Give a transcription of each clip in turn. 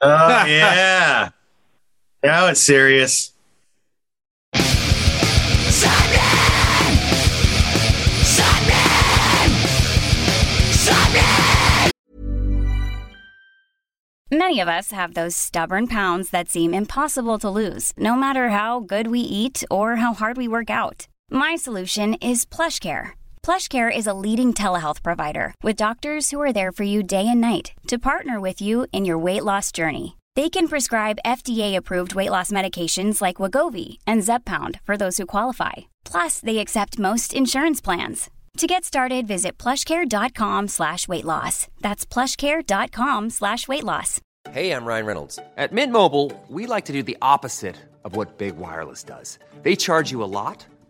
Oh yeah. now it's serious. Many of us have those stubborn pounds that seem impossible to lose, no matter how good we eat or how hard we work out. My solution is PlushCare. PlushCare is a leading telehealth provider with doctors who are there for you day and night to partner with you in your weight loss journey. They can prescribe FDA-approved weight loss medications like Wegovy and Zepbound for those who qualify. Plus, they accept most insurance plans. To get started, visit plushcare.com slash weight loss. That's plushcare.com slash weight loss. Hey, I'm Ryan Reynolds. At Mint Mobile, we like to do the opposite of what Big Wireless does. They charge you a lot,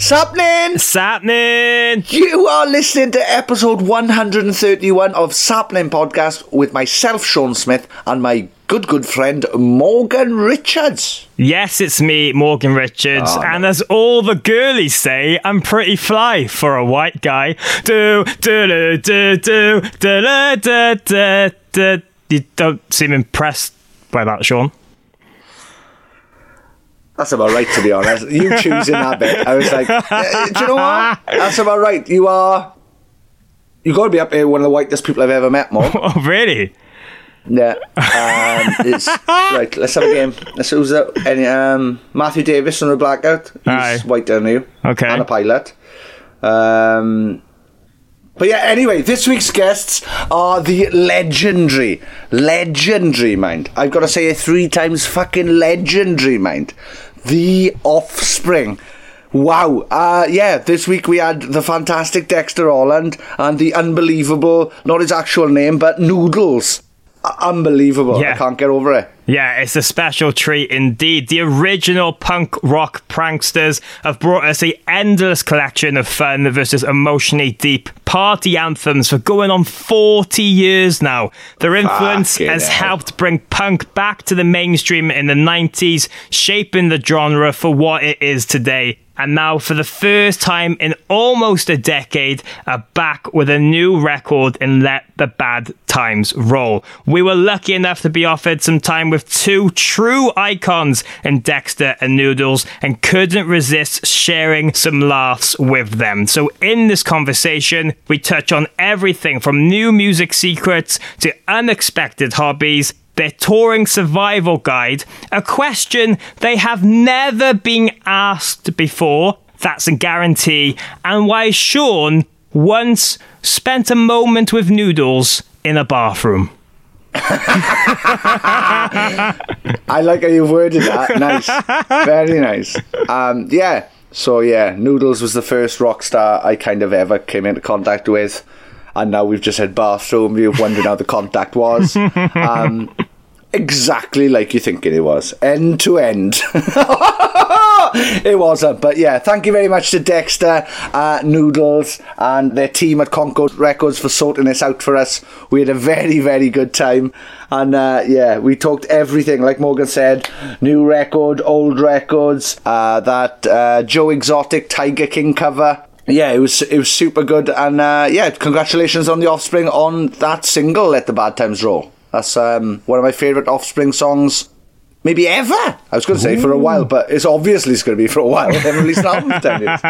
Sapling! Sappening! You are listening to episode 131 of Sappenin Podcast with myself, Sean Smith, and my good, good friend, Morgan Richards. Yes, it's me, Morgan Richards, Oh, and as all the girlies say, I'm pretty fly for a white guy. Do do do do do do do do. do. You don't seem impressed by that, Sean. That's about right, to be honest. You choosing that bit, I was like, eh, do you know what? That's about right. You are. You got to be up here, one of the whitest people I've ever met, Morg. Oh, really? Yeah. Um, it's, right, let's have a game. Let's who's that? Any, um, Matthew Davis on the blackout. He's Aye. white down you. Okay. And a pilot. Um, but yeah, anyway, this week's guests are the legendary, legendary mind. I've got to say it three times fucking legendary mind. The Offspring. Wow. Uh, yeah, this week we had the fantastic Dexter Holland and the unbelievable, not his actual name, but Noodles. Uh, unbelievable. I can't get over it. Yeah, it's a special treat indeed. The original punk rock pranksters have brought us a endless collection of fun versus emotionally deep party anthems for going on 40 years now. Their influence Fucking has hell. helped bring punk back to the mainstream in the 90s, shaping the genre for what it is today. And now, for the first time in almost a decade, are back with a new record in Let the Bad Times Roll. We were lucky enough to be offered some time with two true icons in Dexter and Noodles and couldn't resist sharing some laughs with them. So, in this conversation, we touch on everything from new music secrets to unexpected hobbies their touring survival guide, a question they have never been asked before. That's a guarantee. And why Sean once spent a moment with noodles in a bathroom. I like how you've worded that. Nice. Very nice. Um, yeah. So, yeah, Noodles was the first rock star I kind of ever came into contact with. And now we've just had bathroom. You've wondered how the contact was. Um, exactly like you're thinking it was. End to end. it wasn't. But yeah, thank you very much to Dexter, uh, Noodles, and their team at Concord Records for sorting this out for us. We had a very, very good time. And uh, yeah, we talked everything, like Morgan said new record, old records, uh, that uh, Joe Exotic Tiger King cover. Yeah, it was it was super good, and uh, yeah, congratulations on the Offspring on that single. Let the bad times roll. That's um, one of my favorite Offspring songs, maybe ever. I was going to say for a while, but it's obviously it's going to be for a while. They haven't released an album for ten years.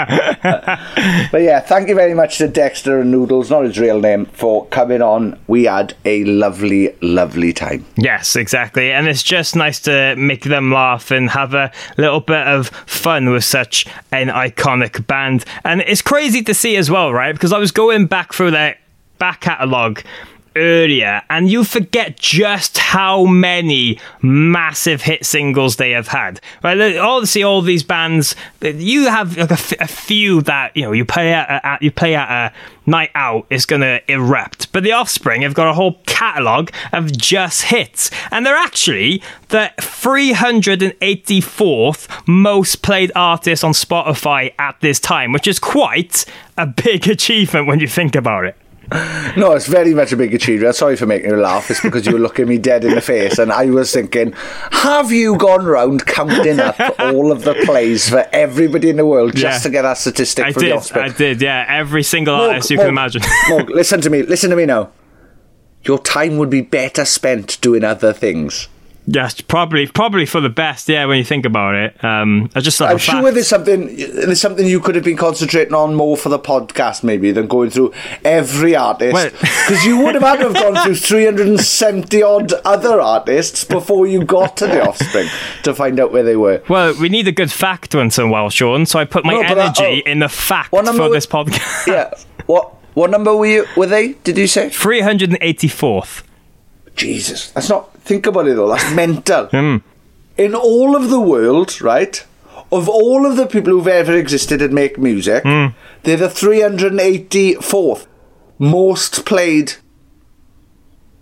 But yeah, thank you very much to Dexter and Noodles, not his real name, for coming on. We had a lovely, lovely time. Yes, exactly. And it's just nice to make them laugh and have a little bit of fun with such an iconic band. And it's crazy to see as well, right? Because I was going back through their back catalogue earlier, and you forget just how many massive hit singles they have had. Right? Obviously, all these bands, you have like a, f- a few that you know you play at, at you play at a night out is going to erupt. But the Offspring have got a whole catalogue of just hits, and they're actually the 384th most played artist on Spotify at this time, which is quite a big achievement when you think about it. No, it's very much a big achievement. Sorry for making you laugh. It's because you were looking me dead in the face, and I was thinking, have you gone round counting up all of the plays for everybody in the world just Yeah. to get that statistic I for did, the offspring? I did, yeah. Every single Morg, artist you Morg, can imagine. Morg, listen to me. Listen to me now. Your time would be better spent doing other things. Yes, probably, probably for the best. Yeah, when you think about it. Um, I just I'm the fact- sure there's something there's something you could have been concentrating on more for the podcast maybe than going through every artist because you would have had to have gone through 370 odd other artists before you got to the offspring to find out where they were. Well, we need a good fact once in a while, Sean. So I put my No, that- energy oh. in the fact for this podcast. Yeah. What what number were you were they? Did you say? 384th. Jesus, that's not. Think about it though. That's mental. Hmm. In all of the world, right? Of all of the people who've ever existed and make music, Hmm. they're the 384th most played.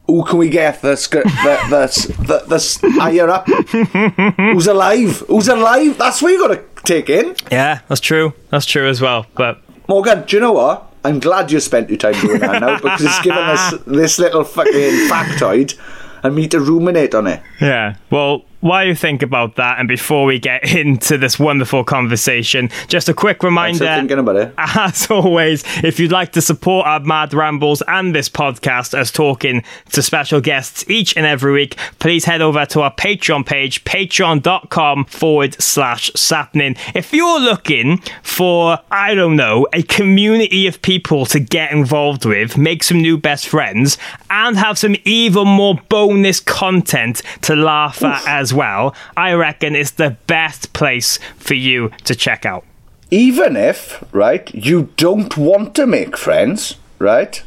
Who can we get that's that, that's that, that's higher up? Who's alive? Who's alive? That's what you got to take in. Yeah, that's true. That's true as well. But Morgan, do you know what? I'm glad you spent your time doing that now because it's given us this little fucking factoid and me to ruminate on it. Yeah, well, while you think about that, and before we get into this wonderful conversation, just a quick reminder. thinking about it. As always, if you'd like to support our Mad Rambles and this podcast as talking to special guests each and every week, please head over to our Patreon page, patreon.com forward slash sappenin. If you're looking for, I don't know, a community of people to get involved with, make some new best friends, and have some even more bonus content to laugh at as well, I reckon it's the best place for you to check out. Even if, right, you don't want to make friends, right,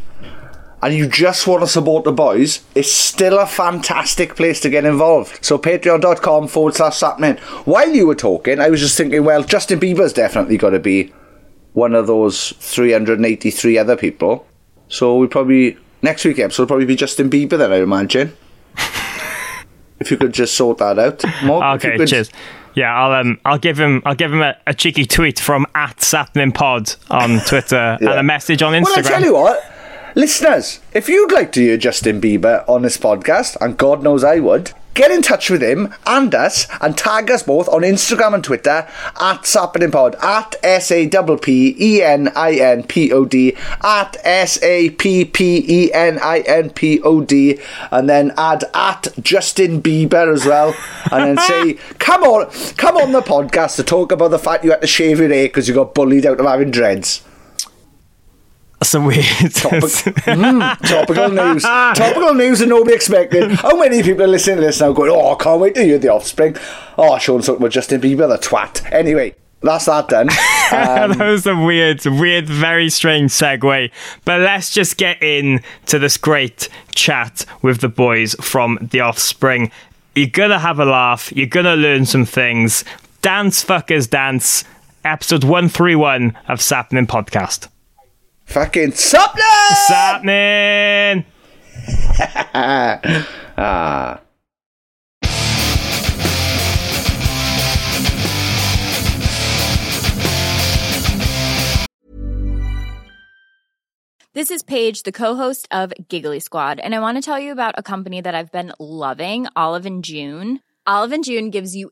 and you just want to support the boys, it's still a fantastic place to get involved. So patreon.com forward slash sappenin. While you were talking, I was just thinking, well, Justin Bieber's definitely got to be one of those 383 other people. So we probably, next week episode will probably be Justin Bieber then, I imagine. If you could just sort that out. Mark, Okay, could- cheers. Yeah, I'll um, I'll give him, I'll give him a, a cheeky tweet from at Sappenin Pod on Twitter and a message on Instagram. Well, I tell you what, listeners, if you'd like to hear Justin Bieber on this podcast, and God knows I would, get in touch with him and us and tag us both on Instagram and Twitter at Sappeninpod, at S A P P E N I N P O D, at S A P P E N I N P O D, and then add at Justin Bieber as well, and then say, come on, come on the podcast to talk about the fact you had to shave your hair because you got bullied out of having dreads. A weird. Topic- Mm, topical news. Topical news that nobody expected. How many people are listening to this now going, oh, I can't wait to hear the offspring? Oh, Sean talking about Justin Bieber, the twat. Anyway, that's that done. Um, that was a weird, weird, very strange segue. But let's just get in to this great chat with the boys from The Offspring. You're gonna have a laugh. You're gonna learn some things. Dance fuckers dance. Episode one three one of Sappenin Podcast. Fucking Sapna! Sapnin. ah. This is Paige, the co-host of Giggly Squad, and I want to tell you about a company that I've been loving, Olive and June. Olive and June gives you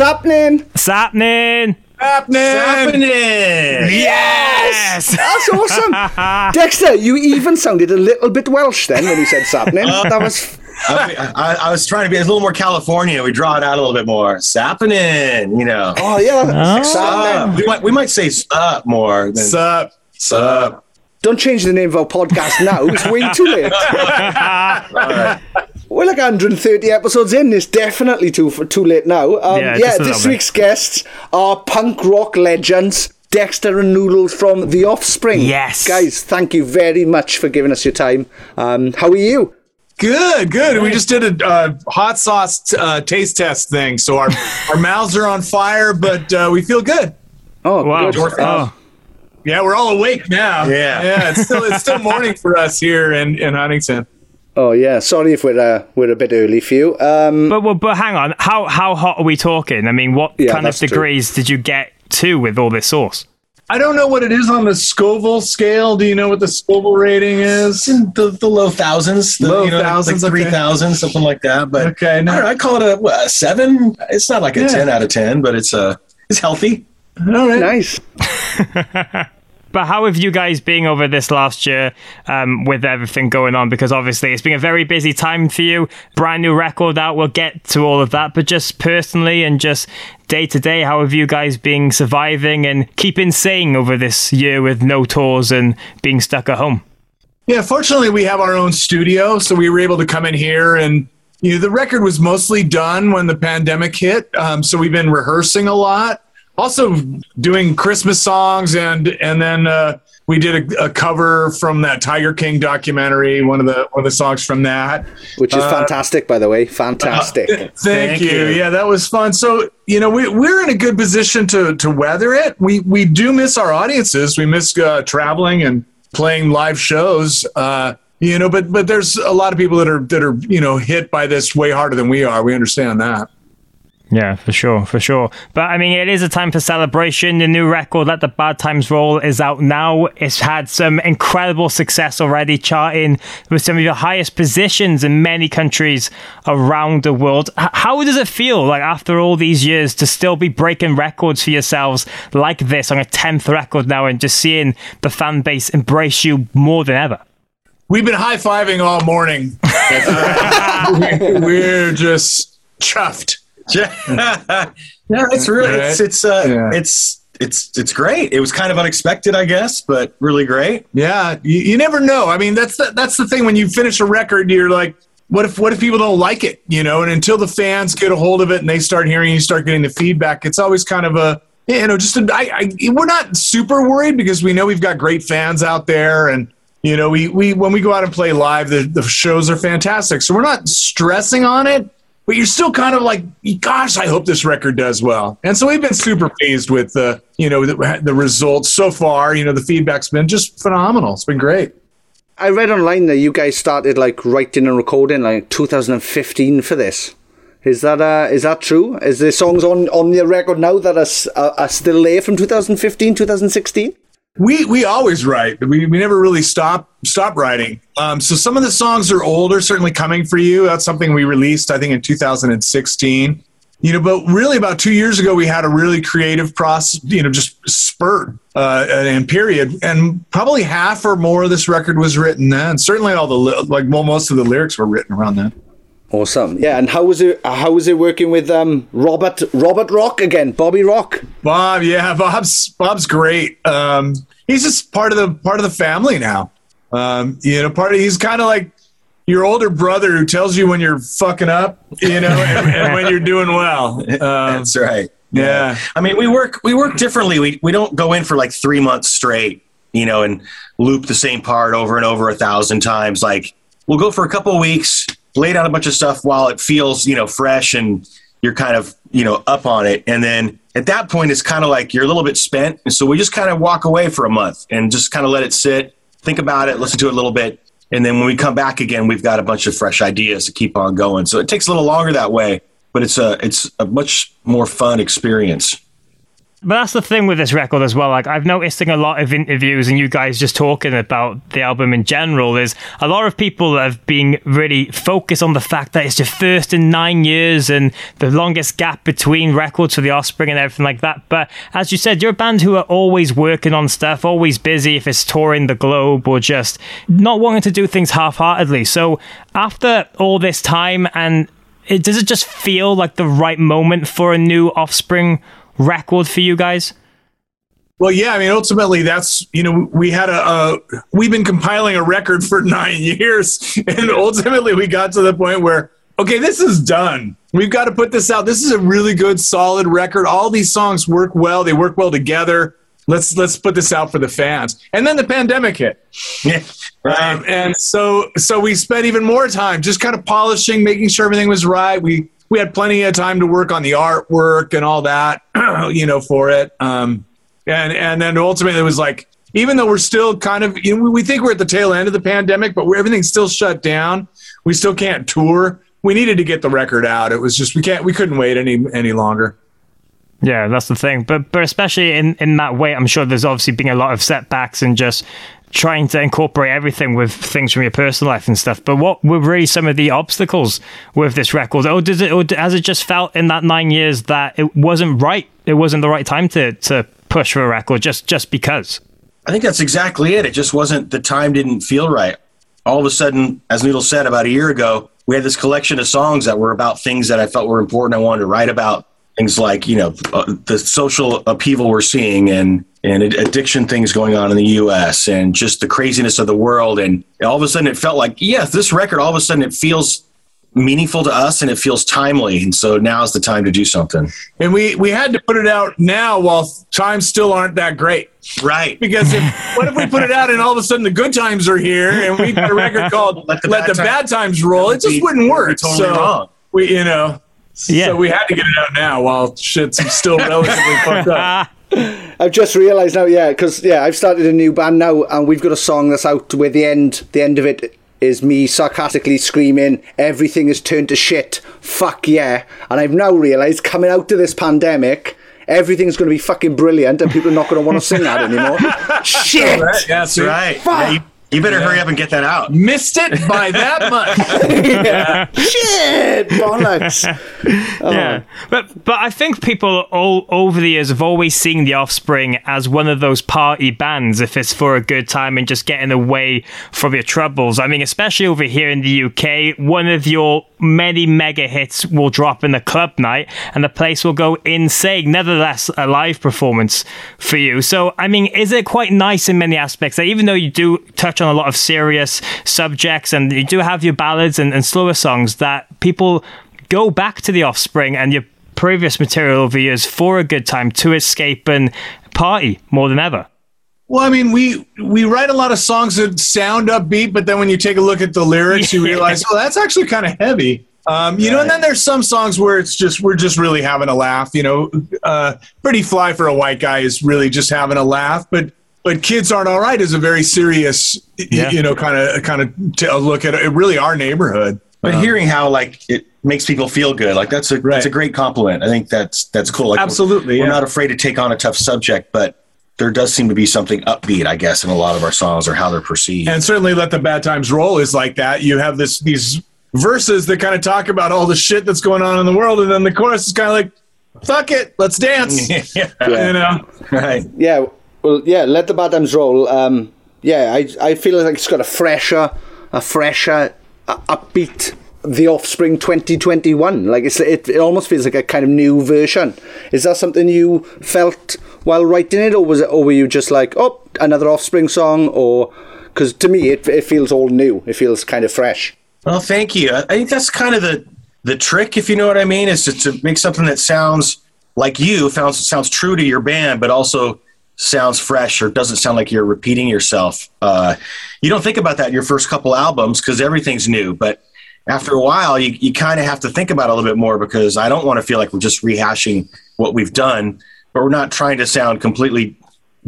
Sapnin! Sapnin! Happening. Yes! That's awesome! Dexter, you even sounded a little bit Welsh then when you said Sapnin. Uh, that was. I, I, I was trying to be a little more California. We draw it out a little bit more. Sapping, you know. Oh, yeah. Oh. Sup. We might, we might say sup more. Than Sup? sup. Don't change the name of our podcast now. It's way too late. We're like 130 episodes in. It's definitely too too late now. Um, Yeah, yeah, this little bit. week's guests are punk rock legends Dexter and Noodles from The Offspring. Yes. Guys, thank you very much for giving us your time. Um, how are you? Good, good. We just did a uh, hot sauce uh, taste test thing, so our our mouths are on fire, but uh, we feel good. Oh, Wow. good. Oh. Yeah, we're all awake now. Yeah. yeah. It's still it's still morning for us here in in Huntington. Oh, yeah. Sorry if we're uh, we're a bit early for you. Um, But, well, but hang on. How how hot are we talking? I mean, what Yeah, kind of that's true. degrees did you get to with all this sauce? I don't know what it is on the Scoville scale. Do you know what the Scoville rating is? in the, the low thousands, the, Low you know, thousands, like okay. 3,000, something like that. But Okay, no. I, I call it a, what, a seven. It's not like a Yeah. 10 out of 10, but it's uh, it's healthy. All right. nice. But how have you guys been over this last year um, with everything going on? Because obviously it's been a very busy time for you. Brand new record out. We'll get to all of that. But just personally and just day to day, how have you guys been surviving and keeping sane over this year with no tours and being stuck at home? Yeah, fortunately, we have our own studio, so we were able to come in here and. You know, the record was mostly done when the pandemic hit, um, so we've been rehearsing a lot. Also, doing Christmas songs, and and then uh, we did a, a cover from that Tiger King documentary. One of the one of the songs from that. Which is fantastic, by the way. Fantastic. Thank, Thank you. you. Yeah, that was fun. So you know, we we're in a good position to to weather it. We we do miss our audiences. We miss uh, traveling and playing live shows. Uh, you know, but but there's a lot of people that are that are you know hit by this way harder than we are. We understand that. Yeah, for sure, for sure. But I mean, it is a time for celebration. The new record, Let the Bad Times Roll, is out now. It's had some incredible success already, charting with some of your highest positions in many countries around the world. How does it feel, like after all these years, to still be breaking records for yourselves like this on a 10th record now and just seeing the fan base embrace you more than ever? We've been high fiving all morning. We're just chuffed. Yeah, yeah, it's really it's it's uh, Yeah. it's it's it's great. It was kind of unexpected, I guess, but really great. Yeah, you, you never know. I mean, that's the, that's the thing. When you finish a record, you're like, what if what if people don't like it? You know, and until the fans get a hold of it and they start hearing, you start getting the feedback. It's always kind of a you know, just a, I, I, we're not super worried because we know we've got great fans out there, and you know, we we when we go out and play live, the the shows are fantastic. So we're not stressing on it. But you're still kind of like, gosh, I hope this record does well. And so we've been super pleased with the, you know, the, the results so far. You know, the feedback's been just phenomenal. It's been great. I read online that you guys started like writing and recording like 2015 for this. Is that uh, is that true? Is the songs on on the record now that are, are, are still there from 2015, 2016? We we always write. We, we never really stop stop writing. Um, so some of the songs are older. Certainly, coming for you. That's something we released, I think, in 2016. You know, but really about two years ago, we had a really creative process. You know, just spurt uh, and period, and probably half or more of this record was written then. Certainly, all the li- like well, most of the lyrics were written around then. Awesome. Yeah, and how was it? How was it working with um, Robert Robert Rock again? Bobby Rock. Bob, yeah, Bob's Bob's great. Um, he's just part of the part of the family now. Um, you know, part of he's kind of like your older brother who tells you when you're fucking up, you know, and, and when you're doing well. Um, That's right. Yeah. I mean, we work we work differently. We we don't go in for like three months straight, you know, and loop the same part over and over a thousand times. Like we'll go for a couple of weeks, lay down a bunch of stuff while it feels, you know, fresh and you're kind of, you know, up on it. And then at that point, it's kind of like you're a little bit spent. And so we just kind of walk away for a month and just kind of let it sit, think about it, listen to it a little bit. And then when we come back again, we've got a bunch of fresh ideas to keep on going. So it takes a little longer that way, but it's a, it's a much more fun experience. But that's the thing with this record as well. Like I've noticed in a lot of interviews and you guys just talking about the album in general, is a lot of people have been really focused on the fact that it's your first in nine years and the longest gap between records for the Offspring and everything like that. But as you said, you're a band who are always working on stuff, always busy if it's touring the globe or just not wanting to do things half-heartedly. So after all this time and it, does it just feel like the right moment for a new Offspring record for you guys? Well, yeah, I mean, ultimately, that's you know, we had a, a we've been compiling a record for nine years, and ultimately, we got to the point where okay, this is done. We've got to put this out. This is a really good, solid record. All these songs work well. They work well together. Let's let's put this out for the fans. And then the pandemic hit. Yeah, right. Um, and so so we spent even more time just kind of polishing, making sure everything was right. We we had plenty of time to work on the artwork and all that, you know, for it. Um, and and then ultimately it was like, even though we're still kind of, you know, we think we're at the tail end of the pandemic, but everything's still shut down. We still can't tour. We needed to get the record out. It was just we can't we couldn't wait any any longer. Yeah, that's the thing. But but especially in in that way, I'm sure there's obviously been a lot of setbacks and just trying to incorporate everything with things from your personal life and stuff. But what were really some of the obstacles with this record? Or does it, or has it just felt in that nine years that it wasn't right? It wasn't the right time to to push for a record just just because. I think that's exactly it. It just wasn't the time didn't feel right. All of a sudden, as Noodle said about a year ago, we had this collection of songs that were about things that I felt were important. I wanted to write about things like you know uh, the social upheaval we're seeing and and addiction things going on in the U.S. and just the craziness of the world. And all of a sudden, it felt like yes, this record. All of a sudden, it feels meaningful to us and it feels timely. And so now's the time to do something. And we we had to put it out now while times still aren't that great. Right. Because if what if we put it out and all of a sudden the good times are here and we got a record called Let the, Let bad, the bad, times roll, it just wouldn't work. Totally so wrong. we you know yeah. So we had to get it out now while shit's still relatively fucked up. I've just realised now, yeah, because yeah, I've started a new band now, and we've got a song that's out where the end, the end of it is me sarcastically screaming, "Everything has turned to shit." Fuck yeah! And I've now realised coming out of this pandemic. Everything's going to be fucking brilliant, and people are not going to want to sing that anymore. Shit! Right, that's right. Yeah, you, you better yeah. hurry up and get that out. Missed it by that much. yeah. Shit, bollocks. Oh. Yeah, but but I think people all over the years have always seen the Offspring as one of those party bands. If it's for a good time and just getting away from your troubles. I mean, especially over here in the UK, one of your many mega hits will drop in the club night, and the place will go insane. Nevertheless, a live performance for you. So, I mean, is it quite nice in many aspects that even though you do touch on a lot of serious subjects, and you do have your ballads and, and slower songs that people go back to the Offspring and your previous material over years for a good time to escape and party more than ever. Well, I mean, we we write a lot of songs that sound upbeat, but then when you take a look at the lyrics, you realize, oh, that's actually kind of heavy. Um, you right. know, and then there's some songs where it's just we're just really having a laugh. You know, uh, "Pretty Fly for a White Guy" is really just having a laugh, but but kids aren't all right is a very serious yeah. you know kind of kind of t- look at it really our neighborhood. But um, hearing how like it makes people feel good like that's a right. that's a great compliment. I think that's that's cool. Like absolutely we're, yeah. we're not afraid to take on a tough subject but there does seem to be something upbeat i guess in a lot of our songs or how they're perceived. And certainly let the bad times roll is like that. You have this these verses that kind of talk about all the shit that's going on in the world and then the chorus is kind of like fuck it let's dance. Yeah. you know? Right. Yeah well, yeah, let the bad times roll. Um, yeah, I I feel like it's got a fresher, a fresher, upbeat the Offspring 2021. Like it's it, it almost feels like a kind of new version. Is that something you felt while writing it, or was it, or were you just like, oh, another Offspring song, or because to me it it feels all new. It feels kind of fresh. Well, thank you. I think that's kind of the the trick, if you know what I mean, is to, to make something that sounds like you, sounds sounds true to your band, but also sounds fresh or doesn't sound like you're repeating yourself. Uh, you don't think about that in your first couple albums because everything's new, but after a while, you, you kind of have to think about it a little bit more because I don't want to feel like we're just rehashing what we've done, but we're not trying to sound completely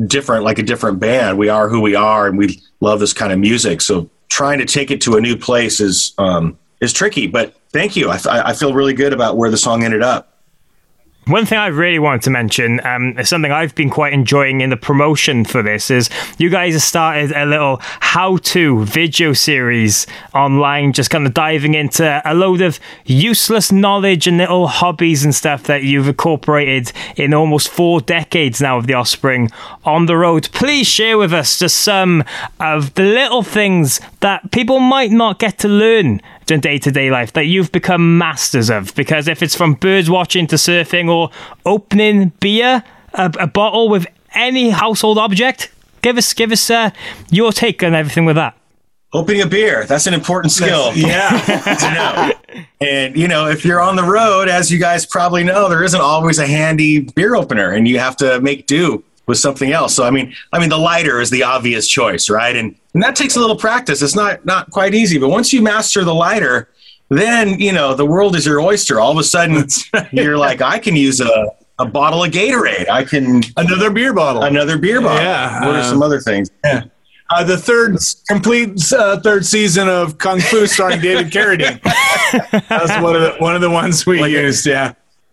different, like a different band. We are who we are, and we love this kind of music. So trying to take it to a new place is um, is tricky. But thank you. I, I feel really good about where the song ended up. One thing I really wanted to mention, um, something I've been quite enjoying in the promotion for this, is you guys have started a little how-to video series online, just kind of diving into a load of useless knowledge and little hobbies and stuff that you've incorporated in almost four decades now of the Offspring on the road. Please share with us just some of the little things that people might not get to learn in day to day life that you've become masters of. Because if it's from birds watching to surfing or opening beer, a, a bottle with any household object, give us give us uh, your take on everything with that. Opening a beer, that's an important skill. Yeah. to know. And, you know, if you're on the road, as you guys probably know, there isn't always a handy beer opener and you have to make do with something else. So, I mean, I mean, the lighter is the obvious choice, right? And, and that takes a little practice. It's not, not quite easy, but once you master the lighter, then, you know, the world is your oyster. All of a sudden you're like, I can use a, a bottle of Gatorade. I can Another beer bottle. another beer bottle. Yeah, What are um, some other things? Yeah. Uh, the third complete uh, third season of Kung Fu starring David Carradine. That's one of the one of the ones we used. Yeah.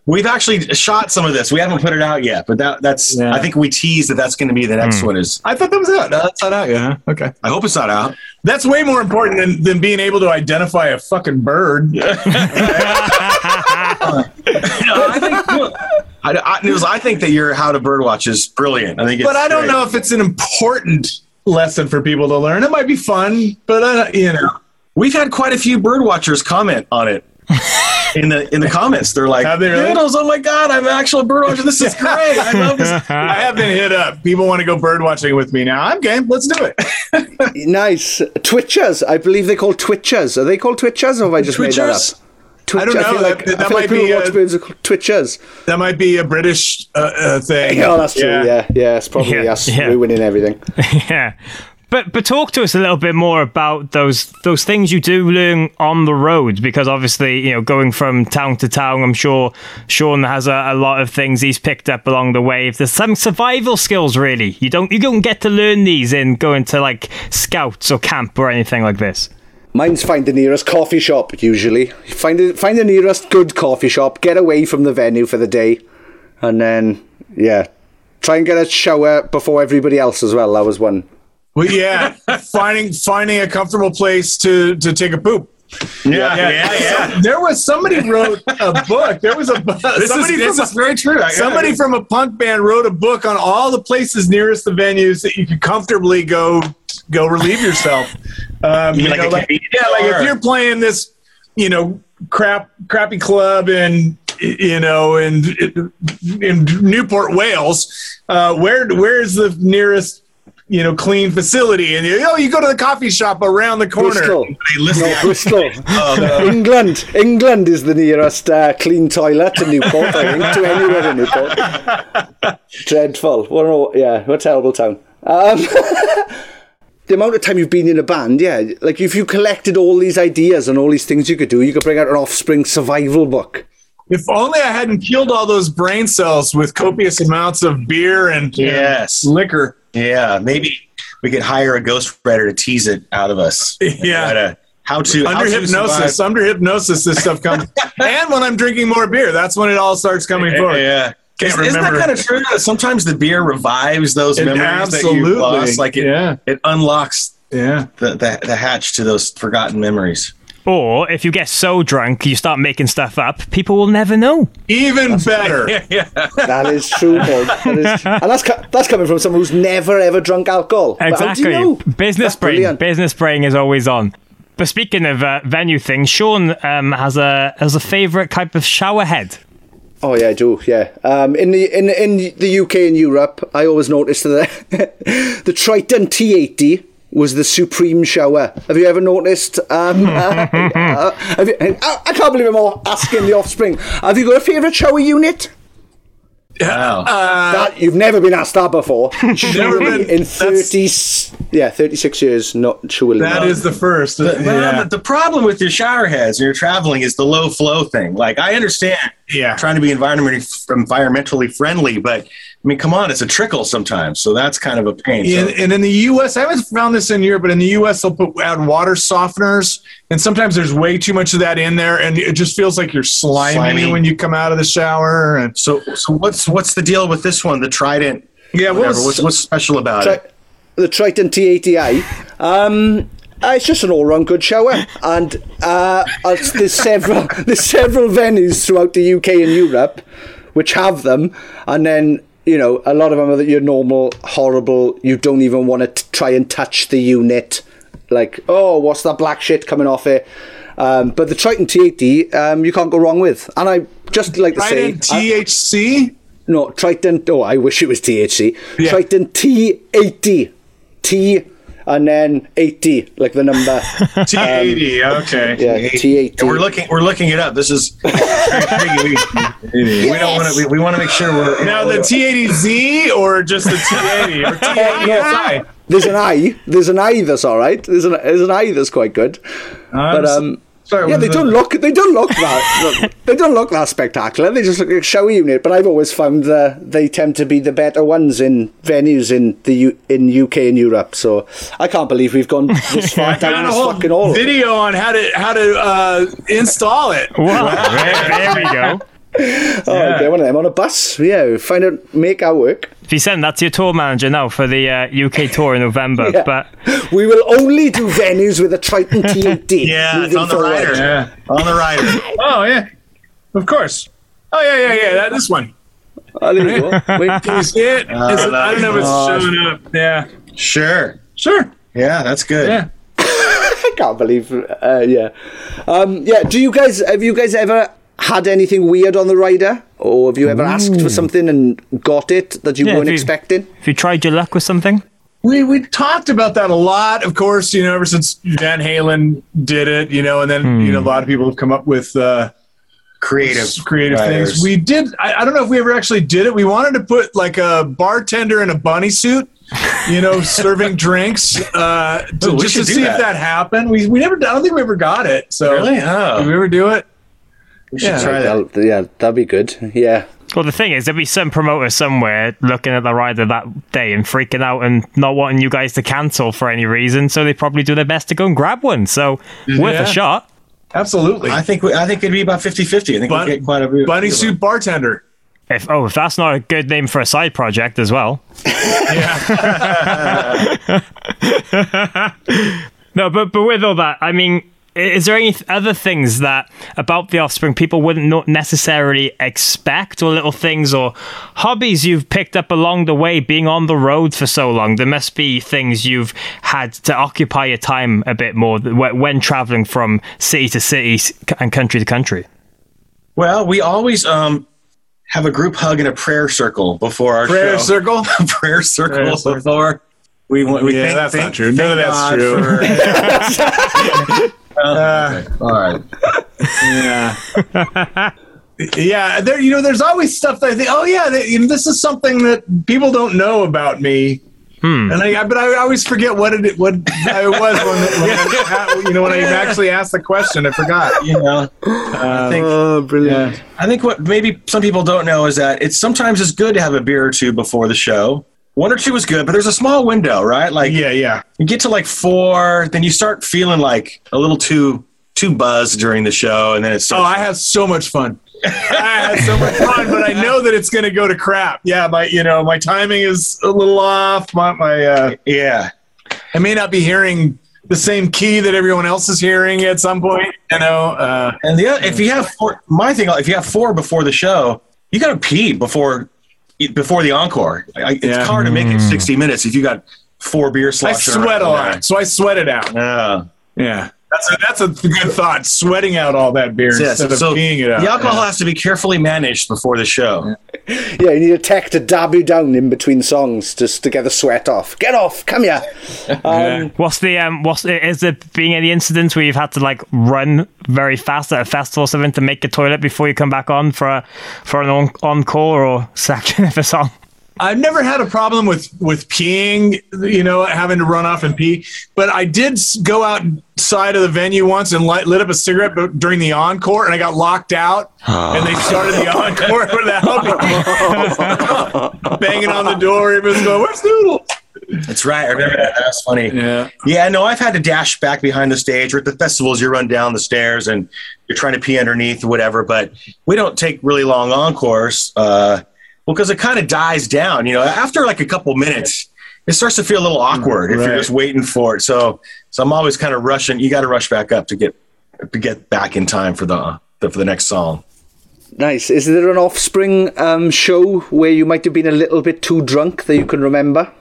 We've actually shot some of this. We haven't put it out yet, but that, that's. Yeah. I think we teased that that's going to be the next one. Is I thought that was out. No, that's not out. Yeah. Okay. I hope it's not out. That's way more important than, than being able to identify a fucking bird. No, I think. I, I, Noodles, I think that your how to birdwatch is brilliant. I think, it's but I don't great. know if it's an important lesson for people to learn. It might be fun, but uh, you know, We've had quite a few bird watchers comment on it in the in the comments. They're like, Have they really? "Noodles, oh my god, I'm an actual bird watcher. This is great. I love this." I have been hit up. People want to go bird watching with me now. I'm game. Let's do it. Nice Twitchers. I believe they call Twitchers. Are they called Twitchers, or have I just made that Twitchers? up? Twitch, I don't know. feel like, That- I that feel like might people be, watch birds called Twitchers. That might be a British uh, uh, thing. Yeah, that's true. Yeah, yeah, it's probably Yeah, us yeah. ruining everything. yeah. But but talk to us a little bit more about those those things you do learn on the road because obviously you know going from town to town I'm sure Sean has a, a lot of things he's picked up along the way. If there's some survival skills really you don't you don't get to learn these in going to like scouts or camp or anything like this. Mine's find the nearest coffee shop. Usually, find the, find the nearest good coffee shop. Get away from the venue for the day, and then yeah, try and get a shower before everybody else as well. That was one. Well, yeah, finding finding a comfortable place to to take a poop. Yeah, yeah, yeah. There was somebody wrote a book. There was a bu- This, is, somebody this from is very true. Somebody from a punk band wrote a book on all the places nearest the venues that you could comfortably go go relieve yourself. Um, You you like know, like- yeah, like if you're playing this, you know, crap crappy club in you know in in Newport, Wales, uh, where where's the nearest you know clean facility? And you, oh, you go to the coffee shop around the corner. Bristol. They listen- No, Bristol. Oh, England. England is the nearest uh, clean toilet to Newport, I think, to anywhere in Newport. Dreadful. What a, yeah, what a terrible town. Um, the amount of time you've been in a band, yeah, like if you collected all these ideas and all these things you could do, you could bring out an offspring survival book. If only I hadn't killed all those brain cells with copious amounts of beer and Yes. liquor. Yeah, maybe we could hire a ghostwriter to tease it out of us. Yeah. To- how to Under to hypnosis, under hypnosis, this stuff comes. and when I'm drinking more beer, that's when it all starts coming forward. Yeah. Can't Is, isn't that kind of true? That sometimes the beer revives those It memories that absolutely- you lost. Like it, yeah. it unlocks Yeah. the, the the hatch to those forgotten memories. Or if you get so drunk you start making stuff up, people will never know. Even better. That is true, Paul. That is, and that's co- that's coming from someone who's never ever drunk alcohol. But how do Exactly. you know? Business That's brain. brilliant. Business brain is always on. But speaking of uh, venue things, Sean um, has a has a favourite type of shower head. Oh yeah, I do. Yeah. Um, in the in in the UK and Europe, I always noticed that the Triton T80 was the supreme shower. Have you ever noticed? Um, uh, uh, have you, I, I can't believe I'm asking the offspring. Have you got a favourite shower unit? Wow. that you've never been asked that before. Never been- in thirty, yeah, thirty six years. Not surely. That not. is the first. The, well, yeah. the, the problem with your shower heads when you're traveling is the low flow thing. Like I understand Yeah. trying to be environmentally environmentally friendly, but I mean, come on, it's a trickle sometimes. So that's kind of a pain. So- In, and in the U.S., I haven't found this in Europe, but in the U.S., they'll put add water softeners, and sometimes there's way too much of that in there, and it just feels like you're slimy, Slimy. when you come out of the shower. And so, so what's what's the deal with this one? The Trident. yeah, what Whatever. was, What's what's special about Tri- it? the Triton T80i. Um, uh, it's just an all-round good shower, and uh, uh, there's several there's several venues throughout the UK and Europe which have them, and then you know a lot of them are your normal horrible. You don't even want to try and touch the unit, like oh, what's that black shit coming off it? Um, but the Triton T80, um, you can't go wrong with, and I just like to say, Trident I- THC? no, Triton. Oh, I wish it was THC. Yeah. Triton T80. T and then 80, like the number. T80, okay. yeah, T80. And we're looking we're looking it up. This is we, we don't want to we, we want to make sure we're Now the T80Z or just the T80 or T80SI? There's an I. There's an I that's all right. There's an there's an I that's quite good. but um, sorry, yeah, they the- don't look they don't look that they don't look that spectacular. They just look like a shower unit. But I've always found uh, they tend to be the better ones in venues in the U- in UK and Europe. So I can't believe we've gone this far down Found a this fucking hole. video on how to how to uh, install it. Wow, there, there we go. Oh, okay, one of them on a bus. Yeah, find out, make our work. If you send that to your tour manager now for the uh, UK tour in November, Yeah. but We will only do venues with a Triton T80. Yeah, it's on the forward. rider. Yeah. On the rider. Oh yeah, of course. Oh yeah, yeah, yeah. That, this one. Oh, there you go. Wait, Can you see it? Is it- I don't know if it's showing up. Yeah. Sure. Sure. Yeah, that's good. Yeah. I can't believe. Uh, yeah, um, yeah. Do you guys have you guys ever had anything weird on the rider, or have you ever asked for something and got it that you Yeah, weren't if you- expecting? if you tried your luck with something, We we talked about that a lot, of course. You know, ever since Van Halen did it, you know, and then you know a lot of people have come up with uh, Creative creative riders. things. We did. I, I don't know if we ever actually did it. We wanted to put like a bartender in a bunny suit, you know, serving drinks, uh, to, Ooh, just to see that. if that happened. We we never. I don't think we ever got it. So Really? Oh. did we ever do it? We should Yeah. try that. That'll- yeah, that'd be good. Yeah, well, the thing is, there'd be some promoter somewhere looking at the rider that day and freaking out and not wanting you guys to cancel for any reason. So they probably do their best to go and grab one. So worth Yeah. a shot. Absolutely. I think we, I think it'd be about 50-50. I think Bun- we get quite a bit. bunny suit bartender. If oh, if that's not a good name for a side project as well. Yeah. No, but but with all that, I mean, i- is there any other things that about the offspring people wouldn't not necessarily expect, or little things or hobbies you've picked up along the way, being on the road for so long? There must be things you've had to occupy your time a bit more when traveling from city to city and country to country. Well, we always um have a group hug and a prayer circle before our Prayer show. circle. prayer circle Prayer circle. Before we we Yeah, thank, that's thank, not true. No, that's God true. for- Uh, All right. yeah. yeah, there. You know, there's always stuff that I think. Oh, yeah, they, you know, this is something that people don't know about me. Hmm. And I, but I always forget what it what I was when, when I, you know when I actually asked the question. I forgot. You know, I think oh, brilliant. I think what maybe some people don't know is that it's sometimes it's good to have a beer or two before the show. One or two is good, but there's a small window, right? Like Yeah, yeah. you get to like four, then you start feeling like a little too too buzzed during the show, and then it's Oh, I have so much fun. I had so much fun, but I know that it's going to go to crap. Yeah, my you know my timing is a little off. My my uh, yeah. I may not be hearing the same key that everyone else is hearing at some point. You know, uh, And the other, if you have four, my thing, if you have four before the show, you got to pee before before the encore. I, it's Yeah. hard to make it hmm. 60 minutes if you got four beer I sweat a lot, so I sweat it out. there. Yeah. Yeah, That's a, that's a good thought. Sweating out all that beer Yeah, instead so of peeing it out. the alcohol Yeah. has to be carefully managed before the show. Yeah, you need a tech to dab you down in between songs just to get the sweat off. Get off, come here. Um, What's the um? What's is there being any incidents where you've had to like run very fast at a festival or something to make a toilet before you come back on for a for an on- encore or section of a song? I've never had a problem with with peeing, you know, having to run off and pee. But I did go outside of the venue once and light, lit up a cigarette b- during the encore, and I got locked out. and they started the encore without me, banging on the door. Everyone's going, "Where's Noodle?" That's right. I remember that. That's funny. Yeah. Yeah, no, I've had to dash back behind the stage or at the festivals. You run down the stairs and you're trying to pee underneath or whatever. But we don't take really long encores. Uh, well, because it kind of dies down. You know, after like a couple minutes, it starts to feel a little awkward if you're just waiting for it. So, so I'm always kind of rushing. You got to rush back up to get to get back in time for the, the for the next song. nice. Is there an offspring um, show where you might have been a little bit too drunk that you can remember?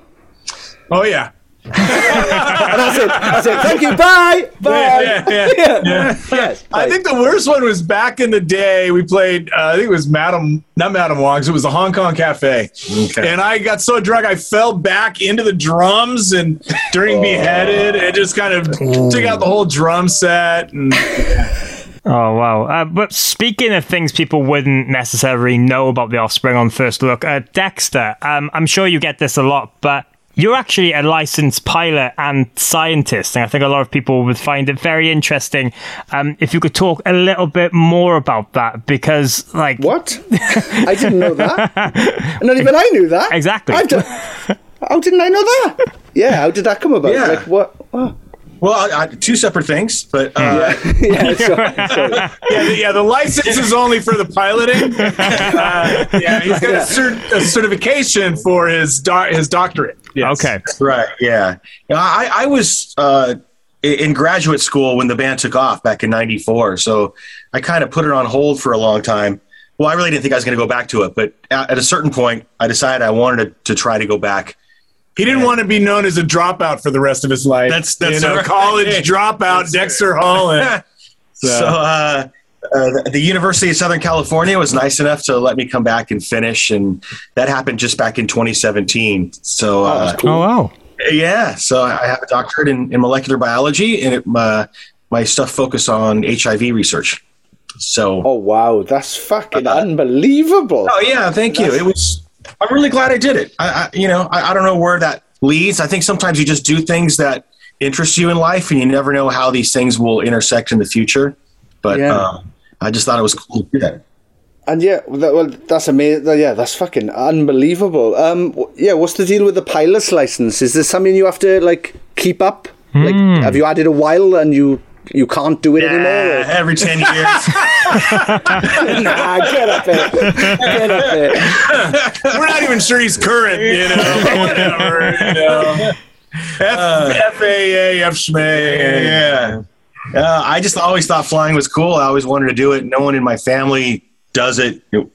Oh yeah. That's it. That's it. Thank you. Bye. Bye. Yeah, yeah, yeah. Yes. I think the worst one was back in the day. We played, uh, I think it was Madam, not Madame Wong's, it was the Hong Kong Cafe. Okay. And I got so drunk, I fell back into the drums and during Beheaded, it just kind of took out the whole drum set. And Oh wow! Uh, but speaking of things people wouldn't necessarily know about the Offspring on first look, uh, Dexter. Um, I'm sure you get this a lot, but you're actually a licensed pilot and scientist, and I think a lot of people would find it very interesting. Um, if you could talk a little bit more about that, because like What? I didn't know that. Not even I knew that. Exactly. I've done- how didn't I know that? Yeah, how did that come about? Yeah. Like what? what? Well, I, I, two separate things, but uh, yeah, sorry, sorry. yeah, the, yeah, the license is only for the piloting. Uh, yeah, he's got a, cert- a certification for his, doc- his doctorate. Yes. okay, Right. Yeah. I, I was uh, in graduate school when the band took off back in '94, so I kind of put it on hold for a long time. Well, I really didn't think I was going to go back to it, but at, at a certain point, I decided I wanted to, to try to go back. He didn't want to be known as a dropout for the rest of his life. That's- that's you know, right. college dropout, Dexter Holland. So, uh, uh, the, the University of Southern California was nice enough to let me come back and finish, and that happened just back in 2017. So, uh, oh wow, Yeah, so I have a doctorate in, in molecular biology, and it, uh, my stuff focused on HIV research. So, Oh wow, that's fucking unbelievable. oh yeah, thank you. It was. I'm really glad I did it. I, I you know, I, I don't know where that leads. I think sometimes you just do things that interest you in life, and you never know how these things will intersect in the future. But Yeah. um, I just thought it was cool to do that. And yeah, that, well, that's amazing. Yeah, that's fucking unbelievable. Um, yeah, what's the deal with the pilot's license? Is this something you have to like keep up? Like, have you had it a while and you you can't do it Uh, anymore? every ten years. Or? nah, get up there, get up there. We're not even sure he's current, you know. but Whatever, you know. F- FAA, F schmay. yeah. Uh, I just always thought flying was cool. I always wanted to do it. No one in my family does it. It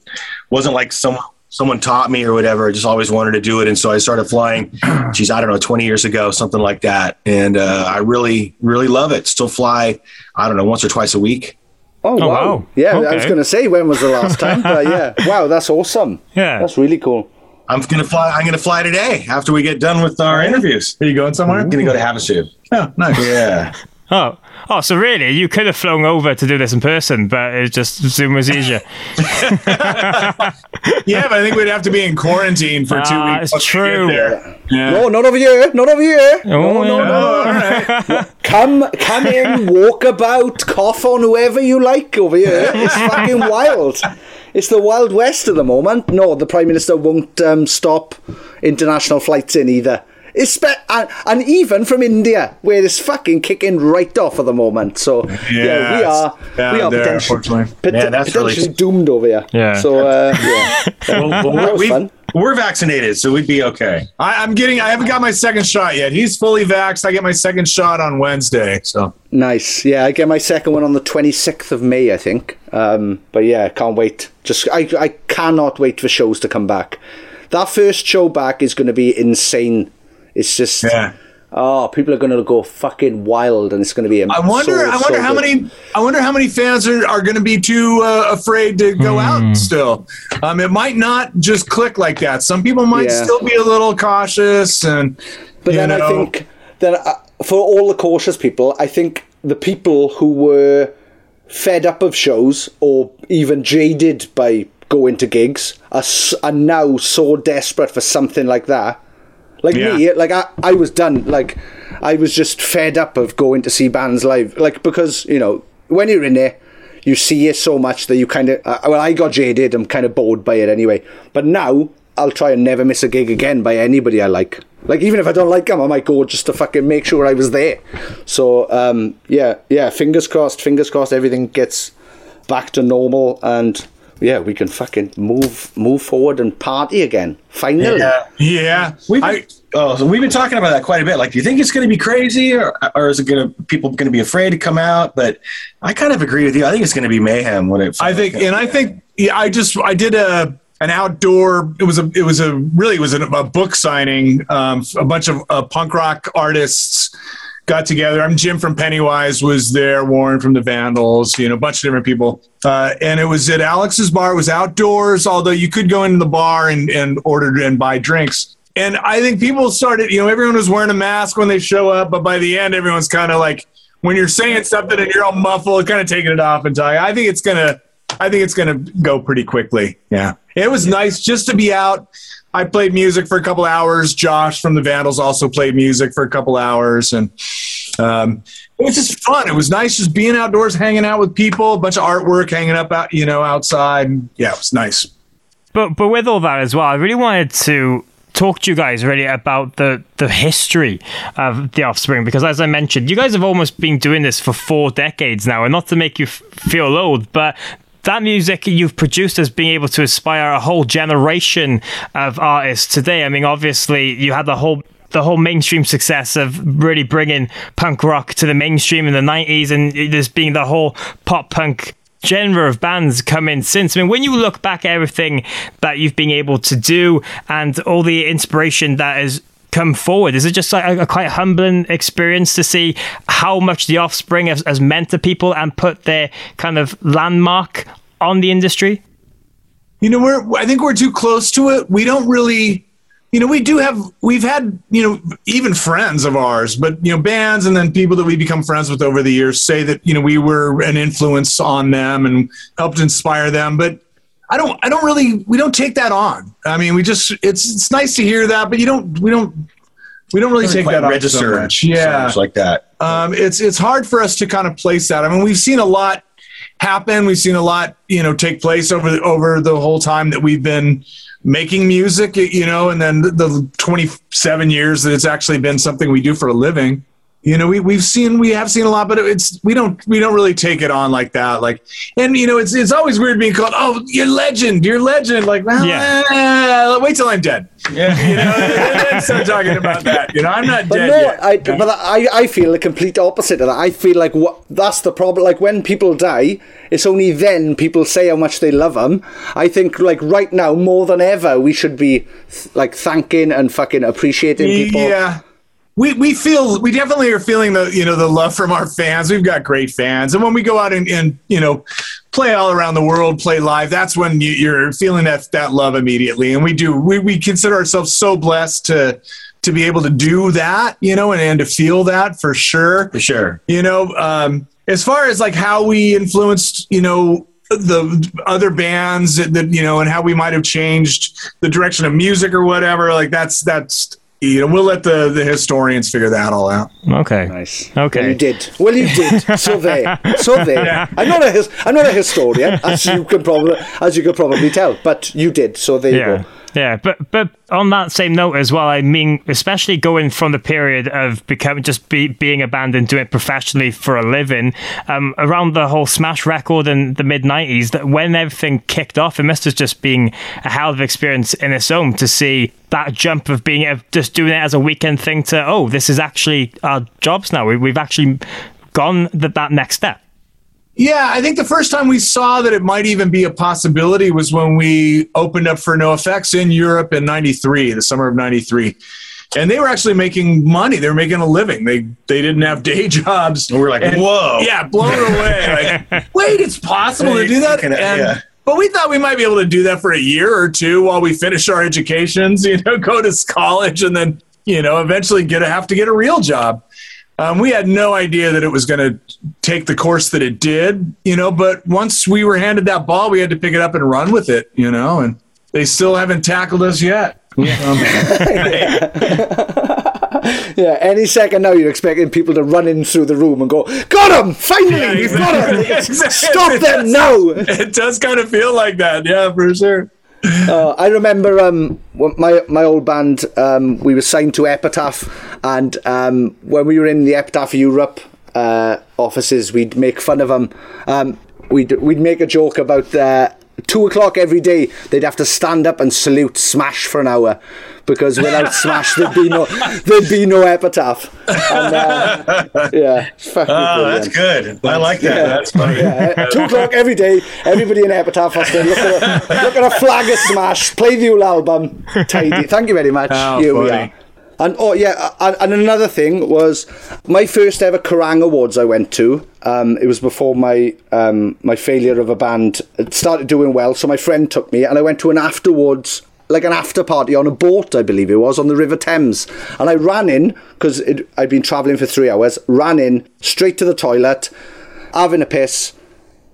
wasn't like someone someone taught me or whatever. I just always wanted to do it, and so I started flying. Geez, I don't know, twenty years ago, something like that. And uh, I really, really love it. Still fly. I don't know, once or twice a week. Oh, wow. wow. Yeah, I was going to say when was the last time, but yeah, wow, that's awesome. Yeah. that's really cool. I'm gonna fly. I'm gonna fly today after we get done with our interviews. Are you going somewhere? I'm gonna go to Havasu. Oh, nice. Yeah. oh. Oh, so really, you could have flown over to do this in person, but it just Zoom was easier. Yeah, but I think we'd have to be in quarantine for two Ah, weeks. it's once we get true. there. Yeah. No, not over here, not over here. Oh, no, no, yeah. no. Oh, all right. Come, come in, walk about, cough on whoever you like over here. It's fucking wild. It's the Wild West at the moment. No, the Prime Minister won't um, stop international flights in either. It's spe- and, and even from India, where it's fucking kicking right off at the moment. So yeah, we are down we are there, potentially, pot- Yeah, that's really- potentially doomed over here. Yeah. So uh, yeah, Well, well, that was we- fun. we're vaccinated, so we'd be okay. I, I'm getting. I haven't got my second shot yet. He's fully vaxxed. I get my second shot on Wednesday. So Nice. Yeah, I get my second one on the 26th of May, I think. Um, but yeah, I can't wait. Just I, I cannot wait for shows to come back. That first show back is going to be insane. It's just Yeah. Oh, people are going to go fucking wild, and it's going to be. I wonder. so, I wonder so how good. many. I wonder how many fans are, are going to be too uh, afraid to go out. Still, um, it might not just click like that. Some people might Yeah. still be a little cautious, and But you then I know, think then uh, for all the cautious people, I think the people who were fed up of shows or even jaded by going to gigs are, are now so desperate for something like that. Like Yeah. me, like I, I was done. Like I was just fed up of going to see bands live. Like because you know when you're in there, you see it so much that you kind of. Uh, well, I got jaded. I'm kind of bored by it anyway. But now I'll try and never miss a gig again by anybody I like. Like even if I don't like them, I might go just to fucking make sure I was there. So um, yeah, yeah. Fingers crossed. Fingers crossed. Everything gets back to normal and. Yeah, we can fucking move move forward and party again. Finally. Yeah. yeah, We've been, I, oh, so we've been talking about that quite a bit. Like, do you think it's going to be crazy, or, or is it going to people going to be afraid to come out? But I kind of agree with you. I think it's going to be mayhem when it. I think, and I think, yeah, I just, I did a an outdoor. It was a, it was a really, it was a, a book signing. Um, a bunch of uh, punk rock artists got together. I'm Jim from Pennywise was there. Warren from the Vandals. You know, a bunch of different people. Uh, and it was at Alex's bar. It was outdoors, although you could go into the bar and and order and buy drinks. And I think people started, you know, everyone was wearing a mask when they show up, but by the end, everyone's kind of like, when you're saying something and you're all muffled, kind of taking it off and talking. I think it's gonna, I think it's gonna go pretty quickly. Yeah, it was nice just to be out. I played music for a couple hours. Josh from the Vandals also played music for a couple hours, and um, it was just fun. It was nice just being outdoors, hanging out with people, a bunch of artwork hanging up out, you know, outside. Yeah, it was nice. But but with all that as well, I really wanted to talk to you guys really about the the history of the offspring because as i mentioned you guys have almost been doing this for four decades now and not to make you f- feel old but that music you've produced has been able to inspire a whole generation of artists today i mean obviously you had the whole the whole mainstream success of really bringing punk rock to the mainstream in the 90s and there's been the whole pop punk genre of bands come in since. I mean, when you look back at everything that you've been able to do and all the inspiration that has come forward, is it just like a, a quite humbling experience to see how much the offspring has, has meant to people and put their kind of landmark on the industry? You know, we're I think we're too close to it. We don't really you know, we do have we've had, you know, even friends of ours, but you know, bands and then people that we become friends with over the years say that, you know, we were an influence on them and helped inspire them, but I don't I don't really we don't take that on. I mean, we just it's it's nice to hear that, but you don't we don't we don't really take that on so register much. so Yeah much like that. um, it's it's hard for us to kind of place that. I mean, we've seen a lot happen. We've seen a lot, you know, take place over the, over the whole time that we've been making music, you know, and then the, the 27 years that it's actually been something we do for a living. You know, we we've seen we have seen a lot, but it's we don't we don't really take it on like that. Like, and you know, it's it's always weird being called, oh, you're legend, you're legend. Like, well, Yeah. eh, wait till I'm dead. Yeah, you know, then start talking about that. You know, I'm not But dead no, yet. I, but I, I feel the complete opposite of that. I feel like what that's the problem. Like when people die, it's only then people say how much they love them. I think like right now more than ever, we should be th- like thanking and fucking appreciating people. Yeah. We, we feel we definitely are feeling the you know the love from our fans. We've got great fans, and when we go out and, and you know play all around the world, play live, that's when you, you're feeling that that love immediately. And we do we, we consider ourselves so blessed to to be able to do that, you know, and, and to feel that for sure. For sure. You know, um, as far as like how we influenced, you know, the other bands that, that, you know, and how we might have changed the direction of music or whatever, like that's that's you know, we'll let the the historians figure that all out. Okay. Nice. Okay. Well, you did. Well, you did. So there. So there. I'm not a his, I'm not a historian, as you can probably as you could probably tell, but you did. So there you Yeah. go. Yeah, but but on that same note as well, I mean, especially going from the period of becoming just be, being a band and doing it professionally for a living, um, around the whole Smash record in the mid '90s, that when everything kicked off, it must have just been a hell of an experience in its own to see that jump of being just doing it as a weekend thing to oh, this is actually our jobs now. We, we've actually gone that that next step. Yeah, I think the first time we saw that it might even be a possibility was when we opened up for NoFX in Europe in '93, the summer of '93. and they were actually making money. They were making a living. They they didn't have day jobs. And we're like, And- whoa. yeah, blown away. Like, wait, it's possible to do that. And- yeah. But we thought we might be able to do that for a year or two while we finish our educations. You know, go to college and then you know eventually get a, have to get a real job. Um, we had no idea that it was going to take the course that it did, you know. But once we were handed that ball, we had to pick it up and run with it, you know. And they still haven't tackled us yet. Um, Yeah, any second now you're expecting people to run in through the room and go, "Got him! Finally, Yeah, we've got him! Stop them now!" it does kind of feel like that, yeah, for sure. Uh, I remember um, my my old band. Um, we were signed to Epitaph, and um, when we were in the Epitaph Europe uh, offices, we'd make fun of them. Um, we'd we'd make a joke about uh, two o'clock every day. They'd have to stand up and salute Smash for an hour because without Smash, there'd be no there'd be no Epitaph. And, uh, yeah, fucking Oh, that's good. I like that. Yeah. That's funny. Yeah, at two o'clock every day, everybody in Epitaph has to look at a, look at a flag of Smash, play the whole album, tidy. Thank you very much. Oh, Here we funny. are. And oh yeah, and, and another thing was my first ever Kerrang Awards I went to. Um, it was before my um, my failure of a band had started doing well, so my friend took me, and I went to an afterwards, like an after party on a boat, I believe it was, on the River Thames. And I ran in because I'd been travelling for three hours. Ran in straight to the toilet, having a piss.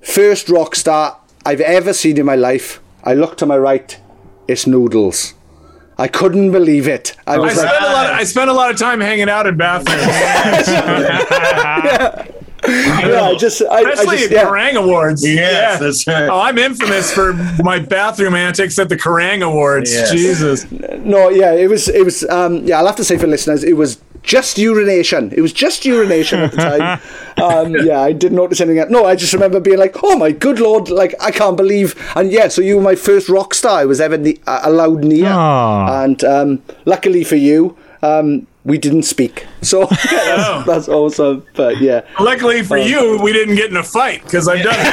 First rock star I've ever seen in my life. I looked to my right, it's Noodles. I couldn't believe it. I I was like, spent a lot. Of, I spent a lot of time hanging out in bathrooms, yeah, I just, I, I especially just, at yeah. Kerrang Awards. Yes, that's right. Oh, I'm infamous for my bathroom antics at the Kerrang Awards. Yes. Jesus. No, yeah, it was, it was, um, yeah, I'll have to say for listeners, it was just urination. It was just urination at the time. um, yeah, I didn't notice anything. else. No, I just remember being like, oh my good lord, like, I can't believe. And yeah, so you were my first rock star I was ever ne- uh, allowed near. Aw. And um, luckily for you, um, we didn't speak. So yeah, that's, that's awesome. But yeah. Luckily for you, we didn't get in a fight because I've done it.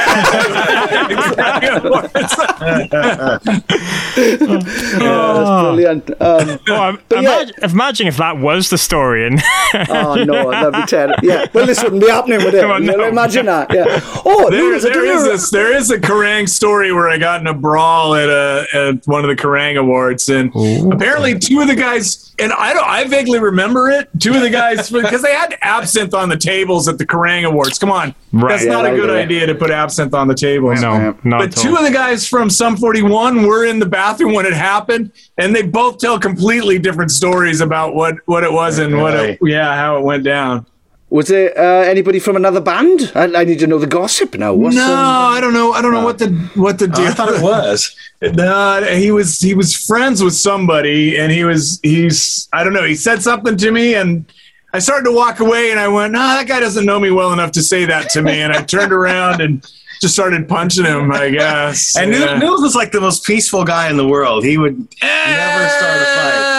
Yeah, that's brilliant. Um, Oh, I'm, But yeah. imagine, imagine if that was the story. And oh no, that'd be terrible. Yeah, well, this wouldn't be happening with it. On, no. Imagine that. Yeah. Oh, There, Noodles, I there do is there is a Kerrang story where I got in a brawl at a at one of the Kerrang awards, and apparently two of the guys, and I don't, I vaguely remember it. Two of the guys because they had absinthe on the tables at the Kerrang awards. Come on, Right. that's not Yeah, a good idea to put absinthe on the tables. no, not But two of the guys from Sum 41 were in the bathroom when it happened, and they both tell completely different stories about what, what it was and what it, yeah, how it went down. Was it uh, anybody from another band? I, I need to know the gossip now. What's, no, um, I don't know. I don't know what the what the deal. I thought it was. No, he was he was friends with somebody, and he was he's I don't know. He said something to me, and I started to walk away, and I went, "No, that guy doesn't know me well enough to say that to me." And I turned around and just started punching him. I guess. And Yeah. Noodles Noodles was like the most peaceful guy in the world. He would never start a fight.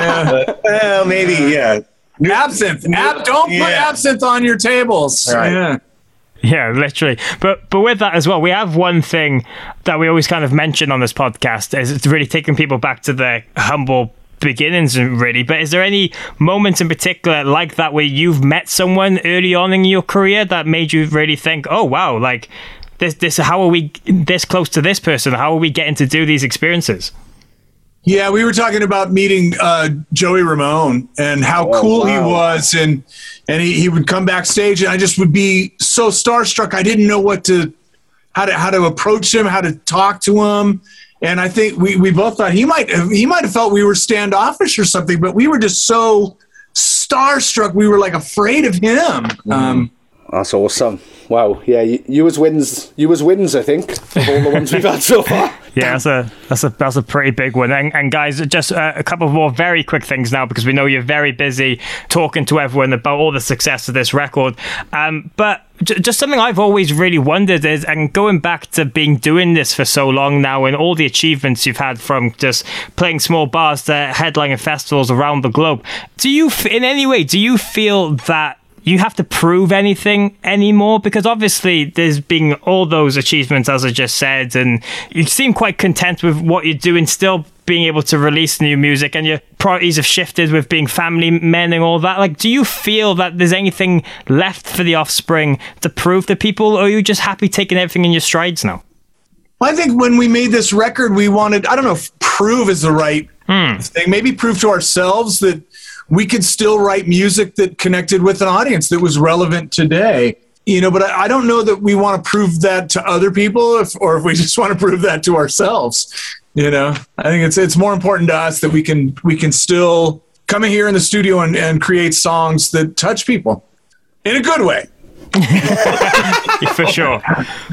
But, well, maybe, yeah. Absinthe. Ab- don't put absinthe on your tables. Right. Yeah. Yeah, literally. But but with that as well, we have one thing that we always kind of mention on this podcast is it's really taking people back to their humble beginnings really but is there any moments in particular like that where you've met someone early on in your career that made you really think oh wow like this this how are we this close to this person how are we getting to do these experiences Yeah, we were talking about meeting uh, Joey Ramone and how Oh, cool he was, and and he, he would come backstage, and I just would be so starstruck. I didn't know what to how to how to approach him, how to talk to him, and I think we, we both thought he might have, he might have felt we were standoffish or something, but we were just so starstruck. We were like afraid of him. Um, That's awesome. Wow. Yeah, you, you as wins. You as wins. I think of all the ones we've had so far. Yeah, that's a that's a that's a pretty big one. And, and guys, just uh, a couple more very quick things now because we know you're very busy talking to everyone about all the success of this record. Um, but just something I've always really wondered is, and going back to being doing this for so long now, and all the achievements you've had from just playing small bars to headlining festivals around the globe. Do you, in any way, do you feel that? You have to prove anything anymore because obviously there's been all those achievements as I just said and you seem quite content with what you're doing still being able to release new music and your priorities have shifted with being family men and all that. Like, do you feel that there's anything left for the offspring to prove to people, or are you just happy taking everything in your strides now? Well, I think when we made this record, we wanted, I don't know if prove is the right hmm. thing, maybe prove to ourselves that we could still write music that connected with an audience that was relevant today. You know, but I, I don't know that we want to prove that to other people if, or if we just want to prove that to ourselves. You know, I think it's it's more important to us that we can we can still come in here in the studio and, and create songs that touch people in a good way. for sure,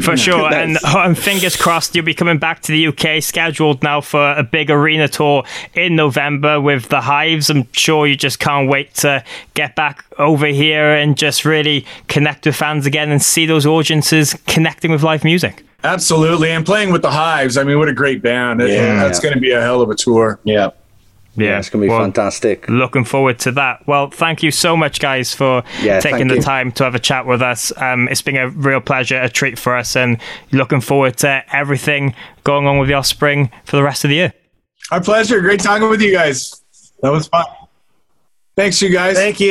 for sure. And, uh, and fingers crossed, you'll be coming back to the UK, scheduled now for a big arena tour in November with the Hives. I'm sure you just can't wait to get back over here and just really connect with fans again and see those audiences connecting with live music. Absolutely, and playing with the Hives. I mean, what a great band! Yeah. That's going to be a hell of a tour. Yeah. Yeah, it's gonna be well, fantastic. Looking forward to that. Well, thank you so much, guys, for Yeah, taking the you. time to have a chat with us. Um, it's been a real pleasure, a treat for us, and looking forward to everything going on with the Offspring for the rest of the year. Our pleasure. Great talking with you guys. That was fun. Thanks, you guys. Thank you.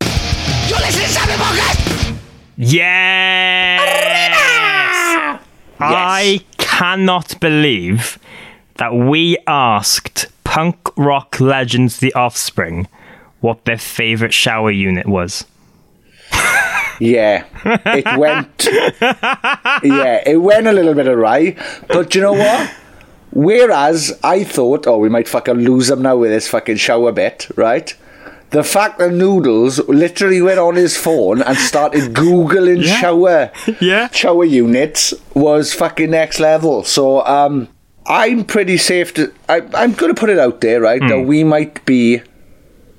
You listen to Sabin Marcus? Yes! I cannot believe that we asked punk rock legends, The Offspring, what their favorite shower unit was. Yeah, it went. yeah, it went a little bit awry, but you know what? Whereas I thought, oh, we might fucking lose him now with this fucking shower bit, right? The fact that Noodles literally went on his phone and started googling shower Yeah. shower units was fucking next level. So um, I'm pretty safe to. I, I'm going to put it out there, right? That hmm. we might be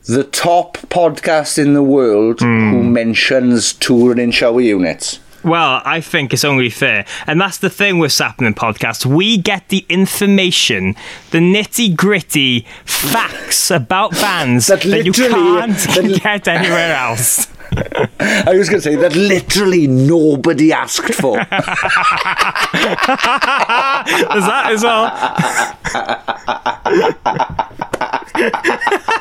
the top podcast in the world who hmm. mentions touring in shower units. Well, I think it's only fair. And that's the thing with Sappenin Podcast. We get the information, the nitty gritty facts about bands That that, you can't that- get anywhere else. I was going to say that literally nobody asked for. Is that as well?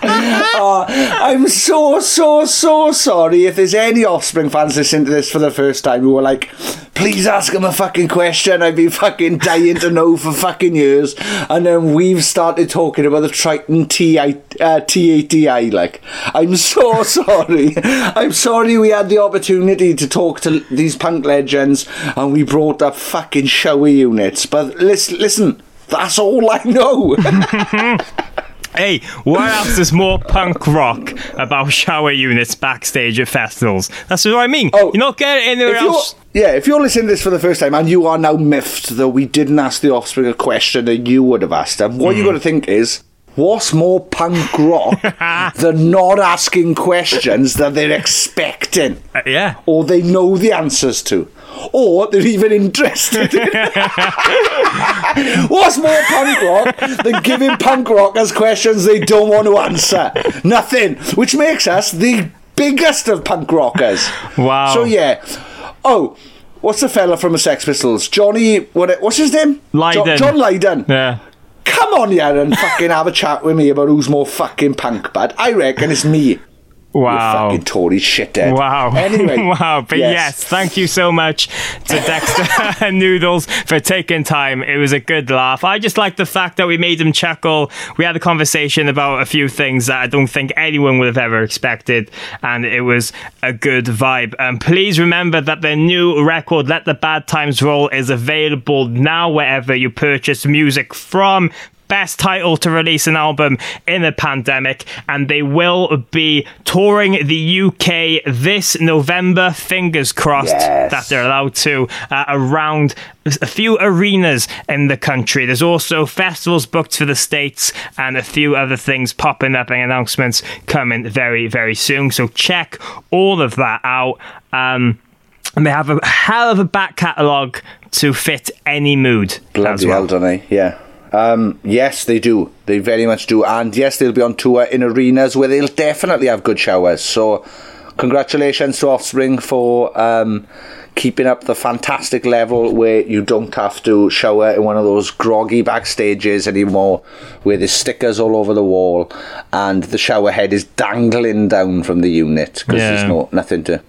I'm so, so, so sorry if there's any Offspring fans listening to this for the first time who are like, please ask him a fucking question. I've been fucking dying to know for fucking years. And then we've started talking about the Triton TI, uh, T80i. Like, I'm so sorry. I'm sorry we had the opportunity to talk to these punk legends and we brought up fucking showy units. But listen, listen that's all I know. Hey, what else is more punk rock about shower units backstage at festivals? That's what I mean. Oh, you're not getting anywhere else. yeah, if you're listening to this for the first time and you are now miffed that we didn't ask the offspring a question that you would have asked them, what you mm-hmm. got to think is, what's more punk rock than not asking questions that they're expecting Uh, yeah. or they know the answers to? Or they're even interested in. What's more punk rock than giving punk rockers questions they don't want to answer? Nothing. Which makes us the biggest of punk rockers. Wow. So yeah. Oh, what's the fella from the Sex Pistols? Johnny. What? What's his name? Lydon. Jo- John Lydon. Yeah. Come on, yeah, and fucking have a chat with me about who's more fucking punk bad. I reckon it's me. Wow. You fucking Tory shithead. Wow. Anyway. wow. But yes. thank you so much to Dexter and Noodles for taking time. It was a good laugh. I just like the fact that we made them chuckle. We had a conversation about a few things that I don't think anyone would have ever expected, and it was a good vibe. And please remember that their new record, Let the Bad Times Roll, is available now wherever you purchase music from best title to release an album in a pandemic, and they will be touring the UK this November. Fingers crossed Yes. that they're allowed to uh, around a few arenas in the country. There's also festivals booked for the States and a few other things popping up and announcements coming very, very soon. So check all of that out. Um, and they have a hell of a back catalogue to fit any mood Bloody well. hell, don't they? Yeah. Um, yes, they do. They very much do. And yes, they'll be on tour in arenas where they'll definitely have good showers. So congratulations to Offspring for um, keeping up the fantastic level where you don't have to shower in one of those groggy backstages anymore, where there's stickers all over the wall and the shower head is dangling down from the unit because Yeah. there's no nothing to.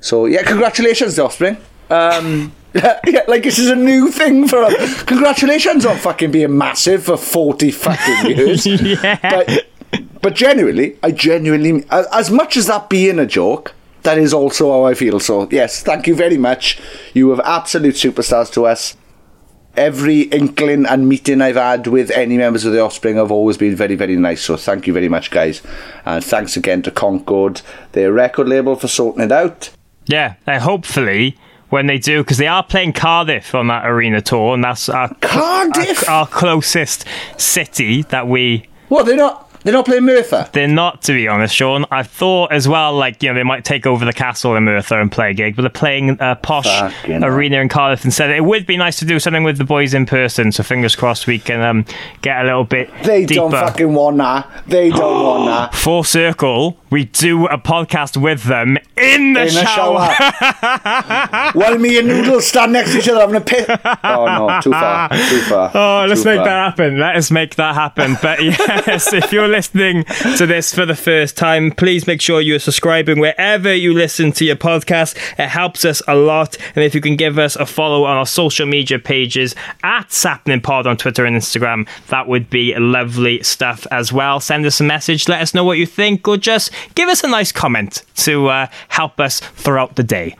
So yeah, congratulations, to Offspring. Um, yeah, like this is a new thing for us. Congratulations on fucking being massive for forty fucking years. yeah. But, but genuinely, I genuinely, as as much as that being a joke, that is also how I feel. So yes, thank you very much. You have absolute superstars to us. Every inkling and meeting I've had with any members of the Offspring have always been very, very nice. So thank you very much, guys. And thanks again to Concord, their record label, for sorting it out. Yeah, and hopefully when they do, because they are playing Cardiff on that arena tour, and that's our, Cardiff? our, our closest city that we. What they're not? They're not playing Merthyr. They're not, to be honest, Sean. I thought as well, like you know, they might take over the castle in Merthyr and play a gig, but they're playing a posh Fucking arena in Cardiff instead. It would be nice to do something with the boys in person. So fingers crossed we can um, get a little bit They deeper. don't fucking want that. They don't want that. Full circle, we do a podcast with them in the In shower. shower. While me and Noodles stand next to each other having a piss. Oh no, too far. Too far. Oh, let's Too make that happen. Let us make that happen. But yes, if you're listening to this for the first time, please make sure you're subscribing wherever you listen to your podcast. It helps us a lot. And if you can give us a follow on our social media pages at Sappenin Pod on Twitter and Instagram, that would be lovely stuff as well. Send us a message, let us know what you think, or just give us a nice comment to uh, help us throughout the day.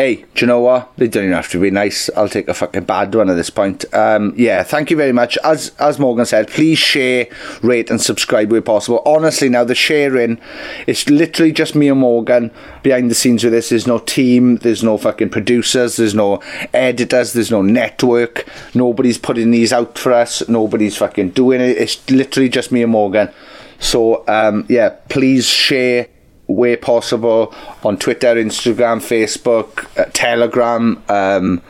Hey, do you know what? They don't even have to be nice. I'll take a fucking bad one at this point. Um, yeah, thank you very much. As as Morgan said, please share, rate, and subscribe where possible. Honestly, now the sharing, it's literally just me and Morgan behind the scenes with this. There's no team. There's no fucking producers. There's no editors. There's no network. Nobody's putting these out for us. Nobody's fucking doing it. It's literally just me and Morgan. So um, yeah, please share where possible on Twitter, Instagram, Facebook, uh, Telegram, um,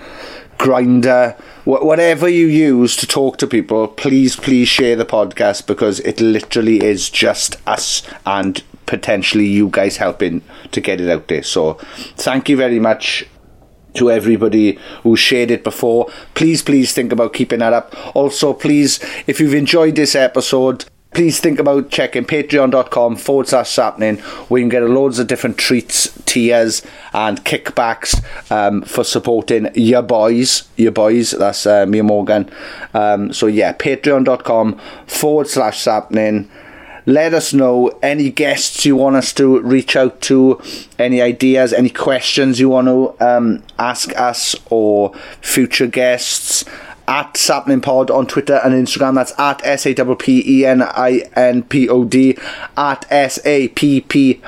Grindr, wh- whatever you use to talk to people. Please, please share the podcast because it literally is just us and potentially you guys helping to get it out there. So, thank you very much to everybody who shared it before. Please, please think about keeping that up. Also, please, if you've enjoyed this episode, please think about checking patreon.com forward slash sappenin where you can get loads of different treats, tiers, and kickbacks um, for supporting your boys. Your boys, that's uh, me and Morgan. Um, so, yeah, patreon.com forward slash sappenin let us know any guests you want us to reach out to, any ideas, any questions you want to um, ask us, or future guests. At Sappenin Pod on Twitter and Instagram. That's at S A P P E N I N P O D. At S A P P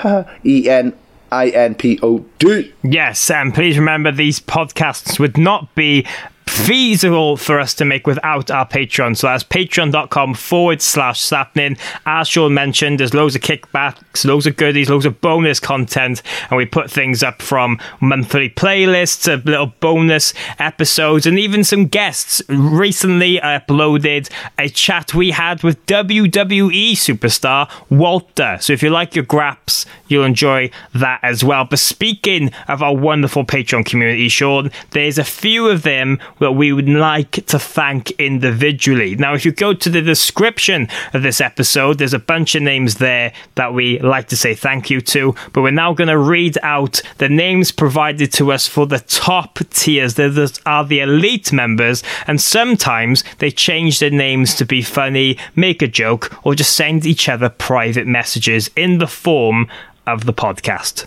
E N I N P O D. Yes, and please remember these podcasts would not be feasible for us to make without our Patreon. So that's patreon.com forward slash sappenin. As Sean mentioned, there's loads of kickbacks, loads of goodies, loads of bonus content, and we put things up from monthly playlists to little bonus episodes and even some guests. Recently, I uploaded a chat we had with WWE superstar Walter. So if you like your graps, you'll enjoy that as well. But speaking of our wonderful Patreon community, Sean, there's a few of them that we would like to thank individually. Now, if you go to the description of this episode, there's a bunch of names there that we like to say thank you to. But we're now going to read out the names provided to us for the top tiers. Those are the elite members, and sometimes they change their names to be funny, make a joke, or just send each other private messages in the form of the podcast.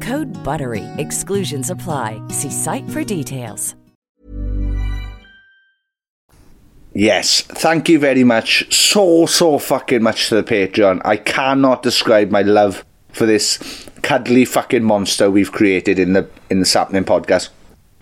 Code BUTTERY. Exclusions apply. See site for details. Yes, thank you very much, so so fucking much to the Patreon. I cannot describe my love for this cuddly fucking monster we've created in the in the Sappenin podcast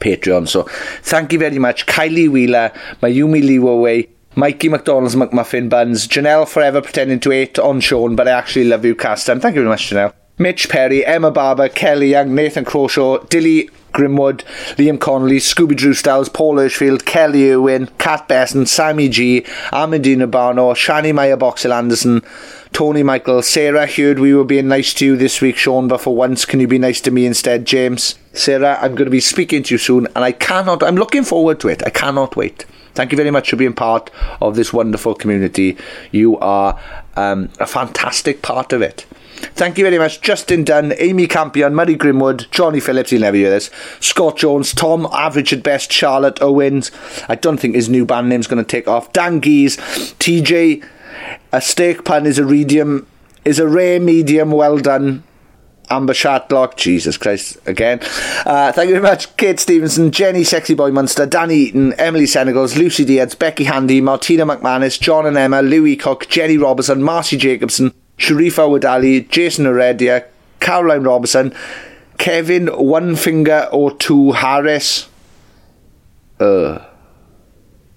Patreon. So thank you very much, Kylie Wheeler, Mayumi Liwaway, Mikey McDonald's McMuffin Buns, Janelle forever pretending to hate on Sean, but I actually love you, Castan. Thank you very much, Janelle. Mitch Perry, Emma Barber, Kelly Young, Nathan Croshaw, Dilly Grimwood, Liam Connolly, Scooby Drew Styles, Paul Hirschfield, Kelly Owen, Kat Besson, Sammy G, Amandina Barno, Shani Maya Boxel Anderson, Tony Michael, Sarah heard we were being nice to you this week, Sean, but for once, can you be nice to me instead, James? Sarah, I'm going to be speaking to you soon, and I cannot, I'm looking forward to it. I cannot wait. Thank you very much for being part of this wonderful community. You are um, a fantastic part of it. Thank you very much, Justin Dunn, Amy Campion, Murray Grimwood, Johnny Phillips, he'll never hear this, Scott Jones, Tom, average at best, Charlotte Owens. I don't think his new band name's going to take off. Dan Geese, TJ, a steak pan is a medium, is a rare medium, well done. Amber Shatlock, Jesus Christ, again. Uh, thank you very much, Kate Stevenson, Jenny Sexy Boy Munster, Danny Eaton, Emily Senegals, Lucy Diaz, Becky Handy, Martina McManus, John and Emma, Louis Cook, Jenny Robertson, Marcy Jacobson, Sharifa Wadali, Jason Heredia, Caroline Robertson, Kevin One Finger or Two Harris. Uh.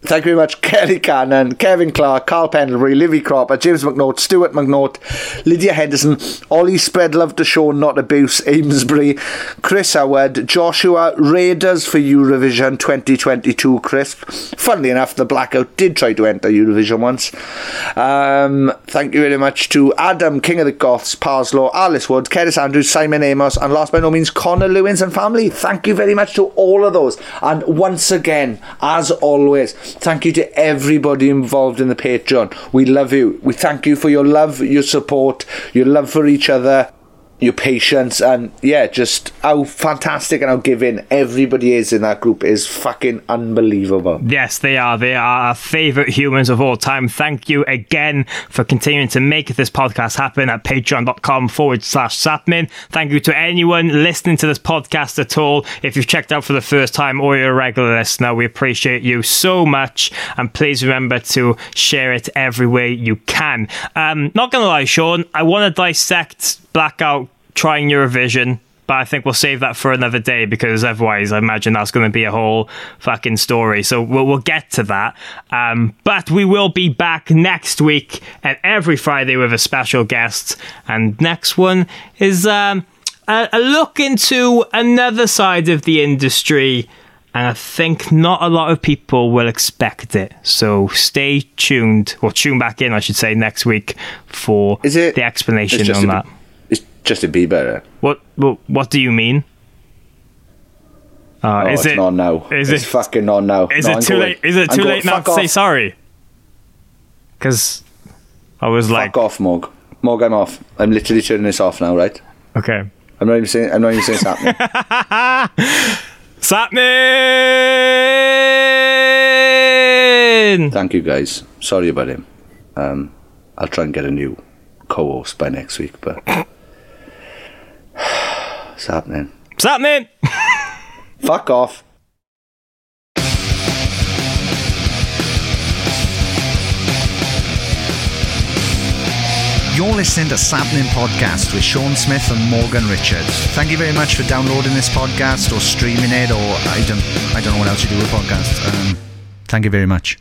Thank you very much, Kelly Cannon, Kevin Clark, Carl Pendlebury, Livy Cropper, James McNaught, Stuart McNaught, Lydia Henderson, Ollie Spread Love to Show, Not Abuse, Amesbury, Chris Howard, Joshua, Raiders for Eurovision 2022, Chris. Funnily enough, the Blackout did try to enter Eurovision once. Um, thank you very much to Adam, King of the Goths, Parslow, Alice Wood, Keris Andrews, Simon Amos, and last by no means, Connor Lewins and family. Thank you very much to all of those. And once again, as always, thank you to everybody involved in the Patreon. We love you. We thank you for your love, your support, your love for each other, your patience, and yeah, just how fantastic and how giving everybody is in that group is fucking unbelievable. Yes, they are. They are our favourite humans of all time. Thank you again for continuing to make this podcast happen at patreon.com forward slash sappenin. Thank you to anyone listening to this podcast at all. If you've checked out for the first time or you're a regular listener, we appreciate you so much. And please remember to share it every way you can. Um, not to lie, Sean, I want to dissect Blackout trying Eurovision but I think we'll save that for another day because otherwise, I imagine that's going to be a whole fucking story. So we'll, we'll get to that. Um, but we will be back next week and every Friday with a special guest. And next one is um, a, a look into another side of the industry. And I think not a lot of people will expect it. So stay tuned, or tune back in, I should say, next week for Is it- the explanation on a- that. to be better. What, what what do you mean? Uh, Oh, is it's it not now. Is it's it fucking not now. Is No, it I'm too going. late? Is it I'm too going. late now to say sorry? Because I was like, Fuck off, Mog. Mog, I'm off. I'm literally turning this off now, right? okay, I'm not even saying. I'm not even saying something. Sappenin! Thank you, guys. Sorry about him. Um, I'll try and get a new co-host by next week, but it's happening. Sappenin! Fuck off. You're listening to Sappenin Podcast with Sean Smith and Morgan Richards. Thank you very much for downloading this podcast or streaming it, or I don't, I don't know what else you do with podcasts. Um, thank you very much.